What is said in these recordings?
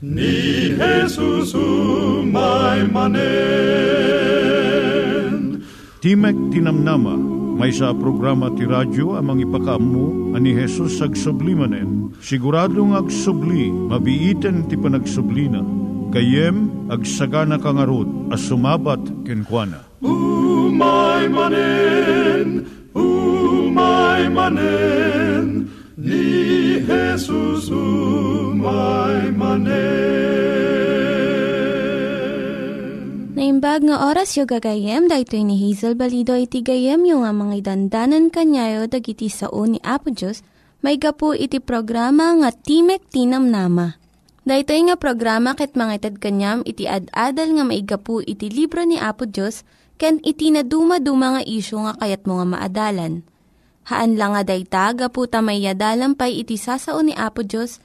ni Jesus umay manen. Timek Tinamnama, may sa programa ti radyo amang ipakaammo ani Jesus ag sublimanen. Siguradong ag subli, mabiiten ti panagsublina. Kayem ag sagana kangarot as sumabat kenkwana. Umay manen, umay manen, ni Jesus umay. Naimbag nga oras yung gagayem, dahil ni Hazel Balido iti gayem yung nga mga dandanan kanyayo dagiti sao ni Apo Diyos, may gapu iti programa nga Timek Tinam Nama. Dahil nga programa ket mga itad kanyam iti ad-adal nga maigapu iti libro ni Apo Diyos, ken iti na dumaduma nga isyo nga kayat mo nga maadalan. Haan lang nga dayta, gapu tamay yadalam pay iti sasao ni Apo Diyos,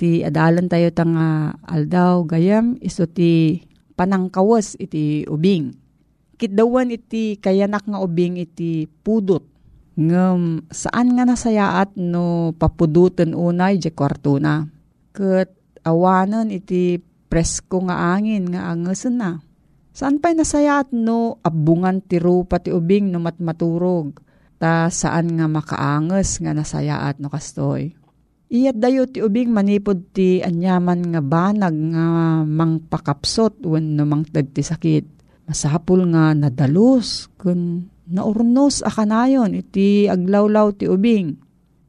Ti adalan tayo tanga aldaw gayam iso ti panangkawas iti ubing. Kitdawan iti kayanak nga ubing iti pudot. Ngem saan nga nasayaat no papudutan unay di kwarto na. Kat awanan iti presko nga angin nga angesan na. Saan pa'y nasayaat no abungan ti rupa ti ubing no matmaturog. Ta saan nga makaanges nga nasayaat no kastoy. Iyat dayo ti ubing manipod ti anyaman nga banag nga mangpakapsot when no mangtad ti sakit. Masapul nga nadalus kun naurnos akanayon iti aglawlaw ti ubing.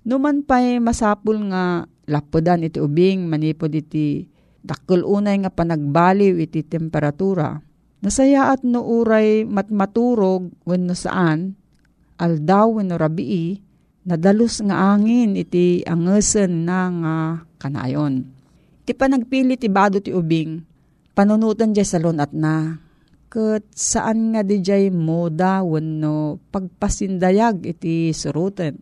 Numan pa'y masapul nga lapodan iti ubing manipod iti dakkel unay nga panagbaliw iti temperatura. Nasayaat no uray matmaturog when no saan, aldaw when no rabii, nadalus nga angin iti angesen na nga kanayon. Iti panagpili ti bado ti ubing, panunutan jay salon at na. Kat saan nga di jay moda wenno pagpasindayag iti surutan.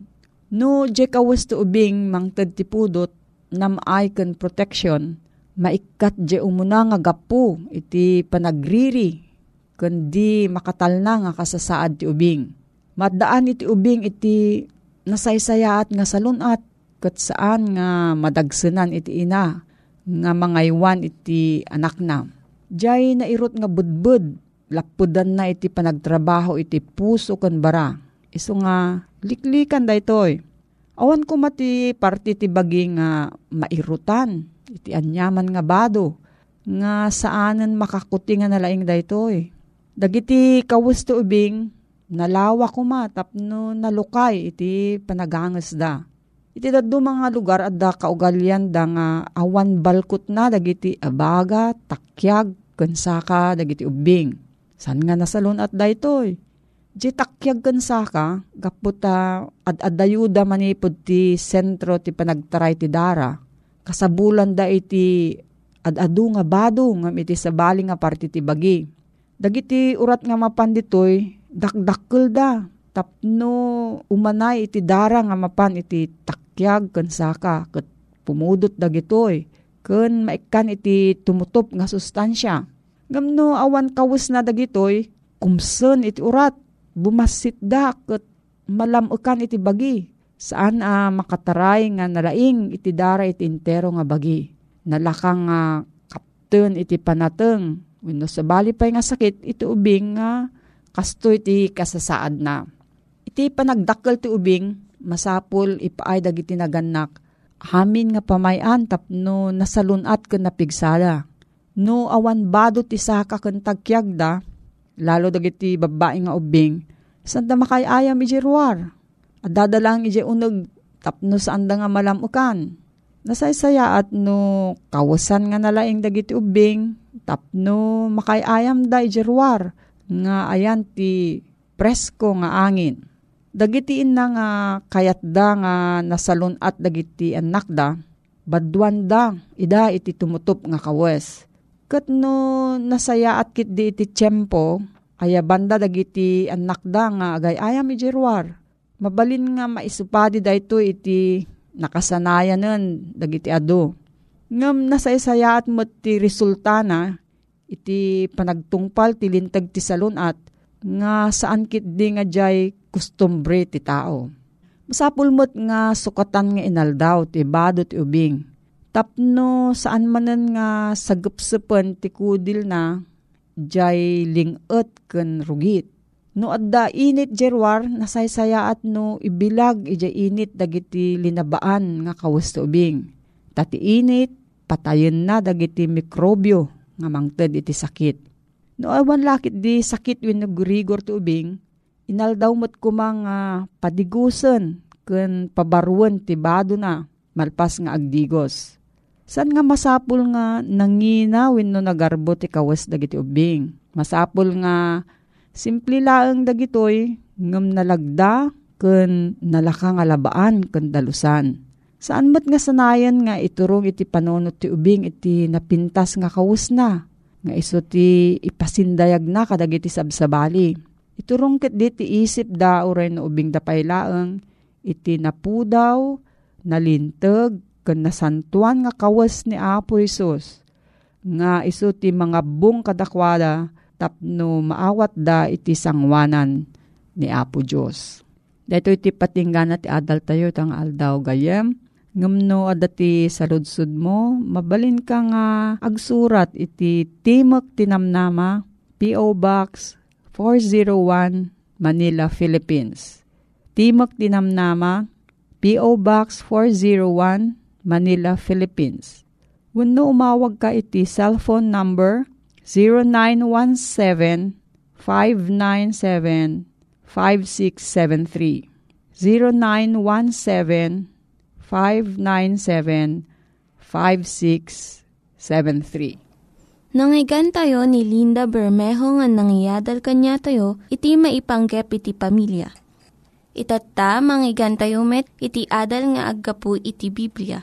No jay kawas ti ubing mangtad ti pudot nam icon protection, maikat jay umuna nga gapu iti panagriri kundi makatalna nga kasasaad ti ubing. Madaan iti ubing iti nasaysayaat nga salunat kat saan nga madagsenan iti ina nga mangaywan iti anak na. Diyay nairot nga budbud, lapudan na iti panagtrabaho iti puso kan bara. Iso nga liklikan da itoy. Awan ko mati parti ti bagi nga mairutan, iti anyaman nga bado, nga saanan makakuti nga nalaing da itoy. Dagiti kawus ti ubing, nalawa ko matapno nalukay iti panagangas da. Iti daddo mga lugar at da kaugalyan da nga awan balkot na dagiti abaga, takyag, kansaka, dagiti ubing. San nga nasalon at da itoy? Di takyag kansaka, kaputa ad adayuda manipod ti sentro ti panagtaray ti dara. Kasabulan da iti ad-adu nga bado nga iti sabali nga parti ti bagi. Dagiti urat nga mapanditoy, dakdakkel da. Tapno umanay iti dara nga mapan iti takyag kan saka ket pumudot dagitoy. Ken maikan iti tumutop nga sustansya. Gamno awan kawus na dagitoy, kumsen iti urat. Bumasit da ket malamukan iti bagi. Saan a ah, makataray nga nalaing iti dara iti intero nga bagi. Nalakang nga uh, kapten iti panateng. Wenno sa bali pay nga sakit iti ubing nga uh, kasto iti kasasaad na. Iti panagdakkel ti ubing, masapul ipaay dagiti naganak, hamin nga pamayan tapno nasalunat ken napigsala. No awan bado ti saka ken tagkyagda, lalo dagiti babae nga ubing, sanda makayayam iji ruwar. At dadalang iji uneg tapno saan da nga malamukan. Nasaysaya at no kawasan nga nalaing dagiti ubing, tapno makayayam da iji ruwar nga ayan ti presko nga angin. Dagitiin na nga kayat da nga nasalun at dagiti anak da, badwan da, ida iti tumutop nga kawes. Kat no nasaya at kit di iti tiyempo, aya banda dagiti anak da nga agay ayam ijirwar. Mabalin nga maisupadi da ito iti nakasanayanan dagiti ado. Ngam nasaysaya at mo ti resulta na, iti panagtungpal ti lintag ti salon at nga saan kit di nga jay kustombre ti tao. Masapul mo't nga sukatan nga inaldaw ti bado ti ubing. Tapno saan manen nga sagupsupan ti kudil na jay lingot ken rugit. No adda init jerwar nasaysaya at no ibilag ija init dagiti linabaan nga kawas ubing. Tati init, patayin na dagiti mikrobyo nga mangted iti sakit. No awan lakit di sakit win nagurigor ti ubing, inaldaw mo't kumang uh, padigusen ken pabaruan ti bado na malpas nga agdigos. San nga masapul nga nangina wenno nagarbo ti kawas dagiti ubing. Masapul nga simple laeng dagitoy ngem nalagda ken nalaka nga labaan ken dalusan. Saan mat nga sanayan nga iturong iti panunot ti ubing iti napintas nga kawas na. Nga iso ti ipasindayag na kadagiti sabsabali. Iturong ket di ti isip da uray na ubing da paylaeng iti napudaw, nalintag, ken nasantuan nga kawas ni Apo Isus. Nga iso ti mga bung kadakwada tapno maawat da iti sangwanan ni Apo Diyos. Dito iti patinggan ti adal tayo tang aldaw gayem. Ngamno adati sa ludsud mo, mabalin ka nga agsurat iti Timok Tinamnama, P.O. Box 401, Manila, Philippines. Timok Tinamnama, P.O. Box 401, Manila, Philippines. Wano umawag ka iti cellphone number 0917-597-5673. 0917-597-5673. Nangyigan tayo ni Linda Bermejo nga nangyadal kanya tayo, iti maipanggep iti pamilya. Itatta, manggigan met, iti adal nga aggapu iti Biblia.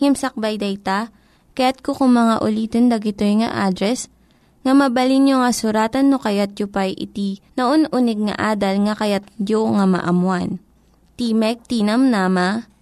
Ngimsakbay dayta, kaya't kukumanga ulitin dagito nga address, nga mabalin nga suratan no kayat yu pa'y iti na unig nga adal nga kayat yu nga maamuan. Timek Tinam Nama,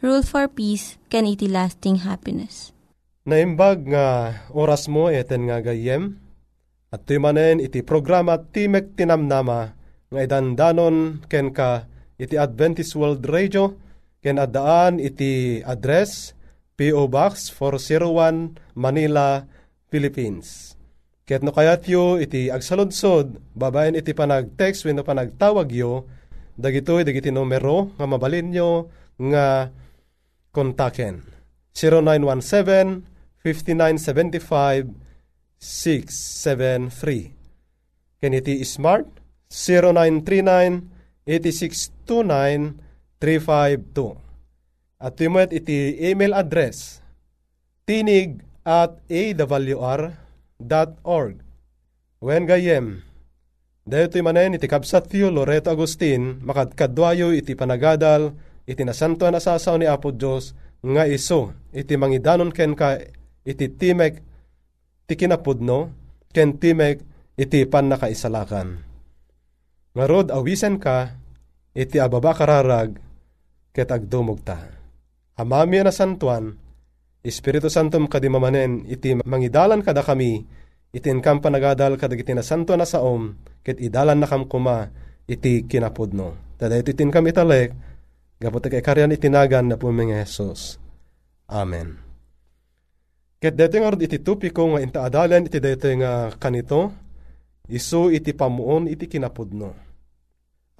Rule for Peace, can iti lasting happiness. Naimbag nga oras mo eten nga gayem, at manen iti programa Timek Tinamnama nga idandanon ken ka iti Adventist World Radio ken addaan iti address P.O. Box 401 Manila, Philippines. Ket no kayat yo iti agsaludsod, babaen iti panag-text wenno panagtawag yo, dagitoy dagiti numero nga mabalin nyo nga kontaken. 0917 5975 673. Ken iti smart 0939-8629-352. At timet iti email address tinig at awr.org. When gayem, dahito manen iti kabsatyo Loreto Agustin, makadkadwayo iti panagadal, iti nasantuan asasaw ni Apo Diyos, nga iso, iti mangidanon ken ka, iti timek, ti kinapudno, ken timek, iti pan nakaisalakan. Nga awisen ka, iti ababa kararag, ket agdumog ta. Amami na santuan, Espiritu Santo kadimamanen, iti mangidalan kada kami, iti enkam panagadal kadag iti na santo na saom, ket idalan na kam kuma, iti kinapudno. Tada iti tin kami talek, gapot karyan itinagan na puming Jesus. Amen. Ket dito nga iti tupiko nga intaadalan iti dito nga kanito, isu iti pamuon iti kinapudno.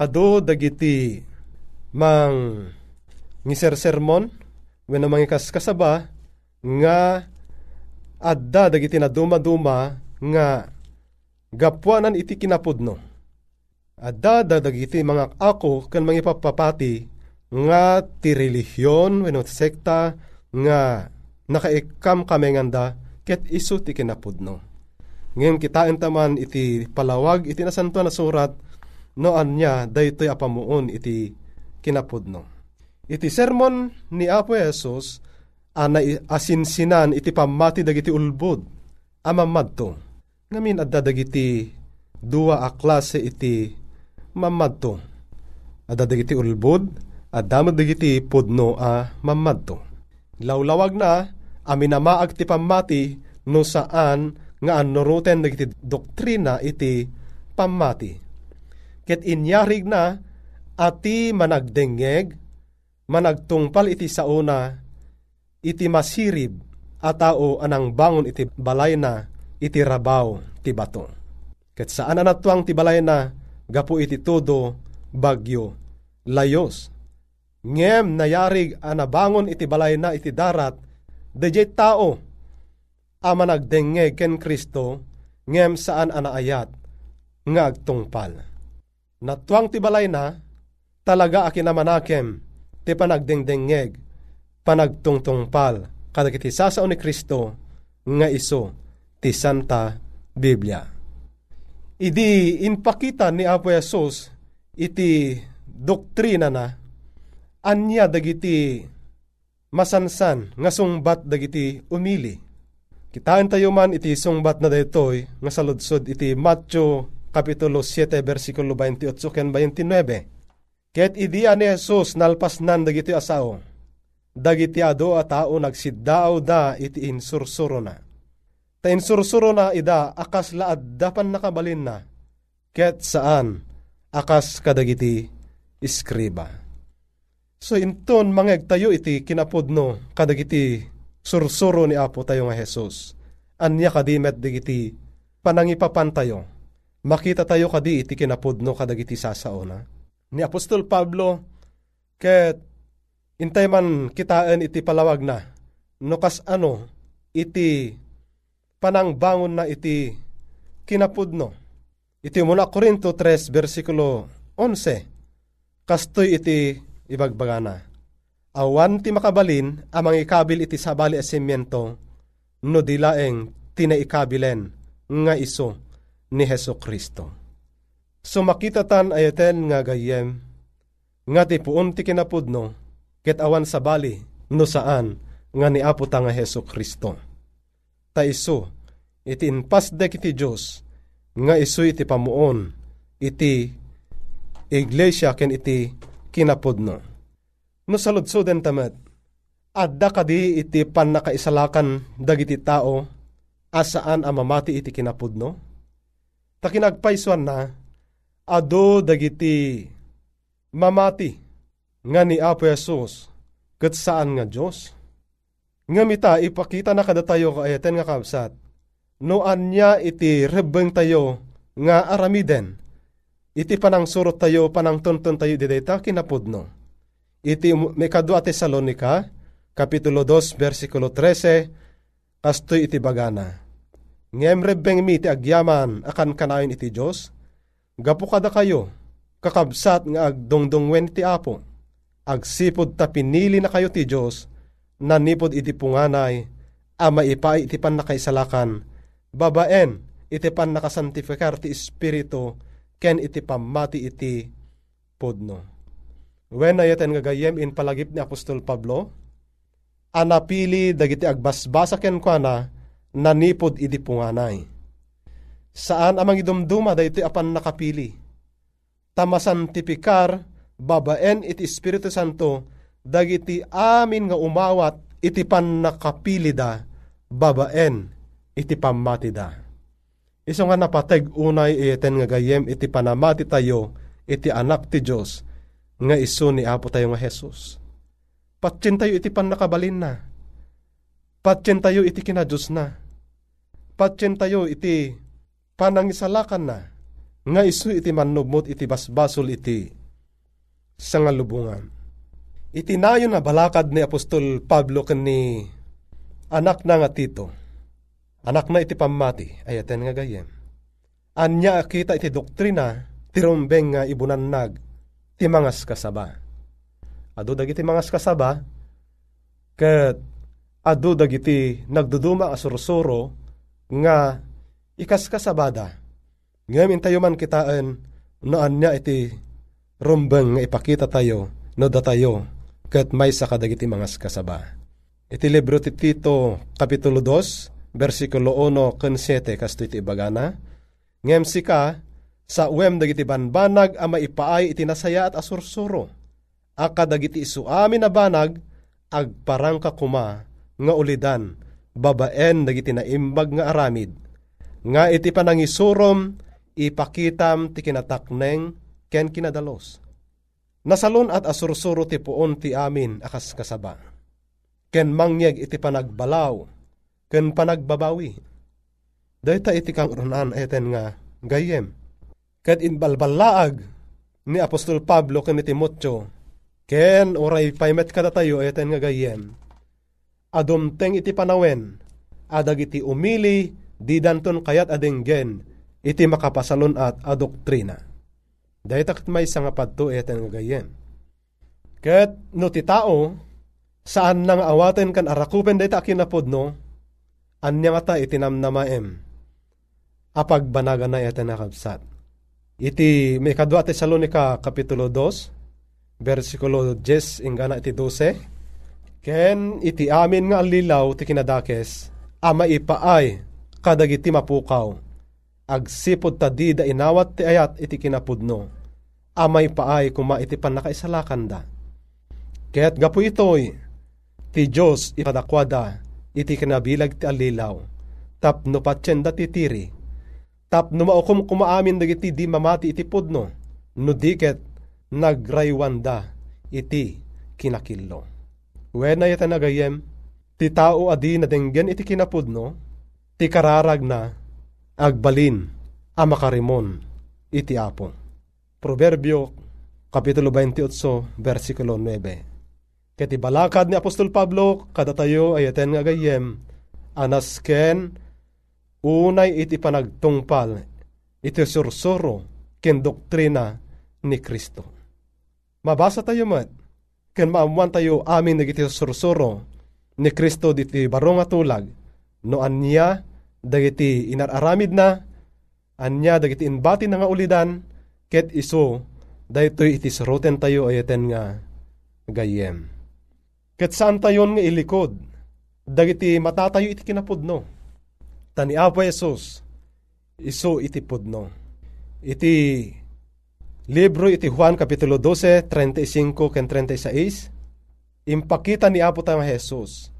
Ado dagiti mang ngiser sermon, when mangikas kasaba, nga adda dagiti na duma-duma nga gapuanan iti kinapudno. Adda da dagiti mga ako kan mga papapati nga ti relihiyon wenno sekta nga nakaikam kami nganda ket isu ti kinapudno. Ngayon kitain taman iti palawag iti nasanto na surat no anya daytoy apamuon iti kinapudno. Iti sermon ni Apo Jesus ana asinsinan iti pamati dagiti ulbod amamad to. Ngamin adda dagiti dua a klase iti mamad to. Adda dagiti ulbod, adda dagiti pudno a mamad to. Lawlawag na aminamaag ti pamati no saan nga anuruten dagiti doktrina iti pamati. Ket inyarig na ati managdengeg, managtungpal iti sauna, iti masirib, at tao anang bangon iti balay na, iti rabaw ti bato. Ket saan anatuang ti balay na, gapu iti todo, bagyo, layos. Ngem nayarig anabangon iti balay na iti darat, dejay tao, ama nagdengeg ken Kristo, ngem saan anaayat, nga agtungpal. Natuang ti balay na, talaga akin namanakem, ti panagdengdengeg, panagtungtungpal, kadagiti sasao ni Kristo, nga iso, ti Santa Biblia. Idi inpakita ni Apo Yesus iti doktrina na anya dagiti masansan nga sungbat dagiti umili. Kitaan tayo man iti sungbat na daytoy nga saludsod iti Matthew Kapitulo 7 versikulo 28 ken 29. Ket idi ni Jesus nalpasnan dagiti asao. Dagiti ado a tao nagsiddaaw da iti insursuro na Ta insursuro na ida akas laad dapan nakabalin na. Ket saan akas kadagiti iskriba. So inton mangeg tayo iti kinapudno kadagiti sursuro ni Apo tayo nga Jesus. Anya kadimet digiti panangipapan tayo. Makita tayo kadi iti kinapudno kadagiti sasaona. Ni Apostol Pablo ket intay man kitaan iti palawag na no kas ano iti panang bangon na iti kinapudno. Iti muna Korinto 3 versikulo 11. Kastoy iti ibagbagana. Awan ti makabalin amang ikabil iti sabali asimyento no dilaeng tinaikabilen nga iso ni Heso Kristo. So makita tan ayaten nga gayem nga ti puon ti kinapudno ket awan sabali no saan nga ni Apo ta nga Heso Kristo ta iso iti inpasdek iti Diyos nga iso iti pamuon iti iglesia ken iti kinapudno. No saludsoden tamet, adda kadi iti pan nakaisalakan dagiti tao asaan amamati iti kinapudno? Ta kinagpaiswan na, ado dagiti mamati nga ni Apo Yesus kat saan nga Diyos? Nga mita, ipakita na kada tayo kaayaten nga kabsat. No anya iti rebeng tayo nga aramiden. Iti panang surot tayo, panang tuntun tayo dideta kinapudno. Iti may kadwa Tesalonika, Kapitulo 2, versikulo 13, kastoy iti bagana. Ngem rebeng mi iti agyaman akan kanayon iti Diyos, gapu kada kayo, kakabsat nga agdongdongwen ti apo, agsipod ta pinili na kayo ti Diyos, nanipod iti punganay, ama ipay iti pan nakaisalakan, babaen iti pan nakasantifikar ti Espiritu, ken iti pamati iti podno. When ayaten nga gayem in palagip ni Apostol Pablo, anapili dagiti agbasbasa ken kwa nanipod iti punganay. Saan amang idumduma da iti apan nakapili? Tamasantifikar, babaen iti Espiritu Santo, dagiti amin nga umawat iti pan nakapili da, babaen iti pamati da. Iso nga napateg unay iten nga gayem iti panamati tayo iti anak ti Diyos nga iso ni Apo tayo nga Jesus. Patsin tayo iti pan nakabalin na. Patsin tayo iti kinadiyos na. Patsin tayo iti panangisalakan na. Nga iso iti manubmot iti basbasol iti sa nga lubungan itinayo na balakad ni Apostol Pablo kani anak na nga tito. Anak na iti pamati, ayaten nga gayem. Anya kita iti doktrina, tirumbeng nga ibunannag, ti mangas kasaba. Ado dagiti mangas kasaba, ket ado dagiti nagduduma asursuro, nga ikas kasabada. Ngayon tayo man kitaan, no anya iti rumbeng nga ipakita tayo, no datayo, ket may sa kadagiti mga kasaba. Iti libro ti Tito, Kapitulo 2, versikulo 1 ken 7, kasto iti ibagana. Ngem sika, sa uwem dagiti banbanag ama ipaay iti nasaya at asursuro. Aka dagiti isu amin na banag, agparang ka kuma, nga ulidan, babaen dagiti naimbag nga aramid, nga iti panangisurom, ipakitam ti kinatakneng ken kinadalos. Nasalon at asursuro ti puon ti amin akas kasaba. Ken mangyeg iti panagbalaw, ken panagbabawi. Dayta iti kang runan eten nga gayem. Ket inbalbalaag ni Apostol Pablo ken ni Timotyo, ken oray paymet kada tayo eten nga gayem. Adumteng iti panawen, adag iti umili, di danton kayat adenggen, iti makapasalon at adoktrina. Dahil takit may nga padto eten nga gayem. Ket no ti tao, saan nang awaten kan arakupen dayta kinapod no, anya nga ta itinamnamaem. Apag banaga na eten nakabsat. Iti may kadwa Tesalonika Kapitulo 2, versikulo 10 ingana iti 12, Ken iti amin nga alilaw ti kinadakes, ama ipaay kadag iti mapukaw, agsipod ta di da inawat ti ayat iti kinapudno, amay paay kuma iti panakaisalakan da. Kaya't gapu itoy, ti Diyos ipadakwada, iti kinabilag ti alilaw, tap no patsyenda ti tiri, tap no maukum kumaamin dagiti di mamati iti pudno, no diket nagraywanda iti kinakillo. Wena yata nagayem, ti tao adi na denggen iti kinapudno, ti kararag na agbalin a makarimon iti apo. Proverbio Kapitulo 28, versikulo 9. Kati balakad ni Apostol Pablo, kada tayo ay aten nga gayem, anasken, unay iti panagtungpal, iti sursuro, ken doktrina ni Kristo. Mabasa tayo mat, ken maamuan tayo amin nagiti sursuro, ni Kristo diti baro nga tulag, no anya, dagiti inararamid na, anya dagiti inbati na nga ulidan, ket iso, daytoy iti suruten tayo ayaten nga gayem. Ket saan tayon nga ilikod, dagiti matatayo iti kinapudno. Tani Apo Jesus, iso iti pudno. Iti libro iti Juan Kapitulo 12, 35 ken 36, impakita ni Apo tayo Jesus,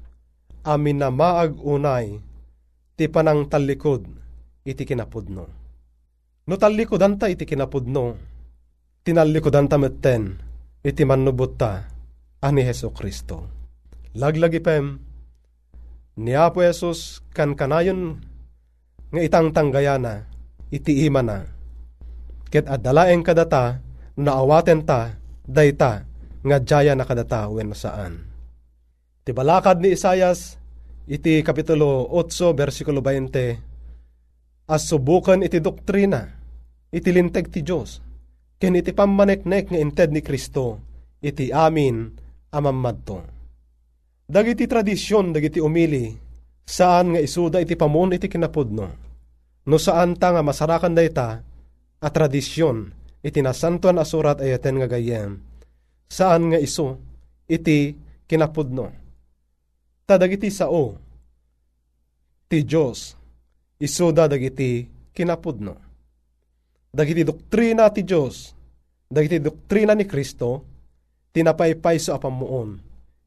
amin na maag unay, ti panang talikod, iti kinapudno. No talikodan ta iti kinapudno, tinalikodan ta metten, iti manubot ani Heso Kristo. Laglag ipem, ni Apo Jesus kan kanayon nga itang tanggayana, iti ima na. Ket adalaeng kadata, naawaten ta, dayta, nga jaya na kadata wen saan. Ti balakad ni Isayas, iti kapitulo 8, versikulo 20, as subukan iti doktrina, iti linteg ti Diyos, ken iti pammaneknek nga inted ni Kristo, iti amin amammadto. Dagiti tradisyon, dagiti umili, saan nga isuda iti pamun iti kinapudno. No saan ta nga masarakan dayta, a tradisyon, iti nasantuan asurat ayaten nga gayem, saan nga iso, iti kinapudno. Tadagiti sao, ti Diyos, isuda dagiti kinapudno. Dagiti doktrina ti Diyos, dagiti doktrina ni Kristo, tinapaypay sa apamuon,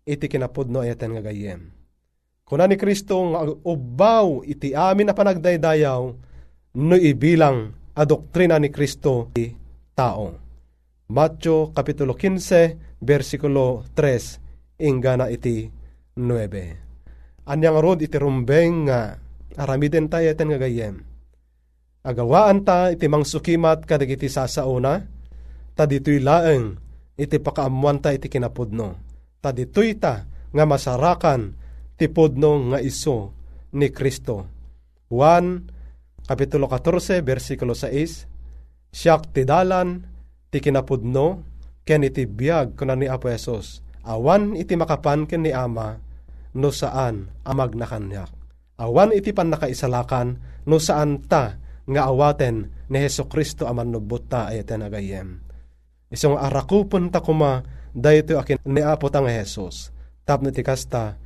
iti kinapudno ayaten nga gayem. Kuna ni Kristo nga ubaw iti amin na panagdaydayaw, no ibilang a doktrina ni Kristo iti tao. Matyo Kapitulo 15, versikulo 3, ingana iti 9. Anyang rod iti rumbeng nga aramiden tayo iten nga gayem. Agawaan ta iti mangsukimat kadagiti sasauna, ta dito'y laeng iti pakaamuan ta iti kinapudno. Ta dito'y ta nga masarakan ti pudno nga iso ni Kristo. 1 Kapitulo 14, versikulo 6 Siyak ti dalan, ti kinapudno, ken iti biyag kuna ni Apo Esos. Awan iti makapan ken ni Ama, no saan amag na kanyak. Awan iti pan nakaisalakan, no saan ta nga awaten ni Heso Kristo aman nubot ta ayaten agayem. Isong arakupon ta kuma, dayto akin ni Apo tang Jesus. Tapno ti kasta,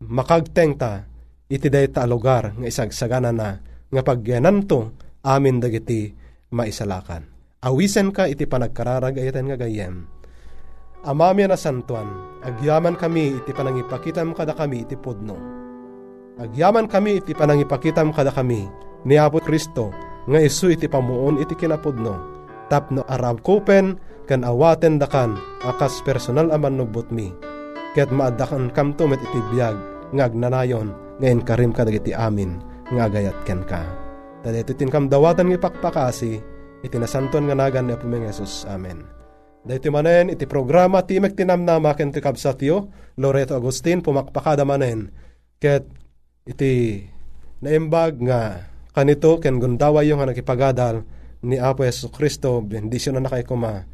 makagteng ta, iti dayta lugar nga isagsagana na, nga pagyananto, amin dagiti maisalakan. Awisen ka iti panagkararag ayaten nga gayem. Amami na santuan, agyaman kami iti panangipakitam kada kami iti pudno. Agyaman kami iti panangipakitam kada kami ni Apo Kristo nga isu iti pamuon iti kinapudno. Tapno arab kupen kan awaten dakan akas personal aman nugbut mi. Ket maadakan kam met iti biyag nga agnanayon ngayon karim ka dagiti amin nga agayat ken ka. Tadi iti tinkam dawatan ng ipakpakasi iti nasanton nga nagan ni Apo Jesus. Amen. Dahiti manen iti programa Timek Tinamnama ken ti kabsatyo Loreto Agustin pumakpakada manen ket iti naimbag nga kanito ken gundawa yung nga nakipagadal ni Apo Yesu Kristo bendisyon na nakay kuma.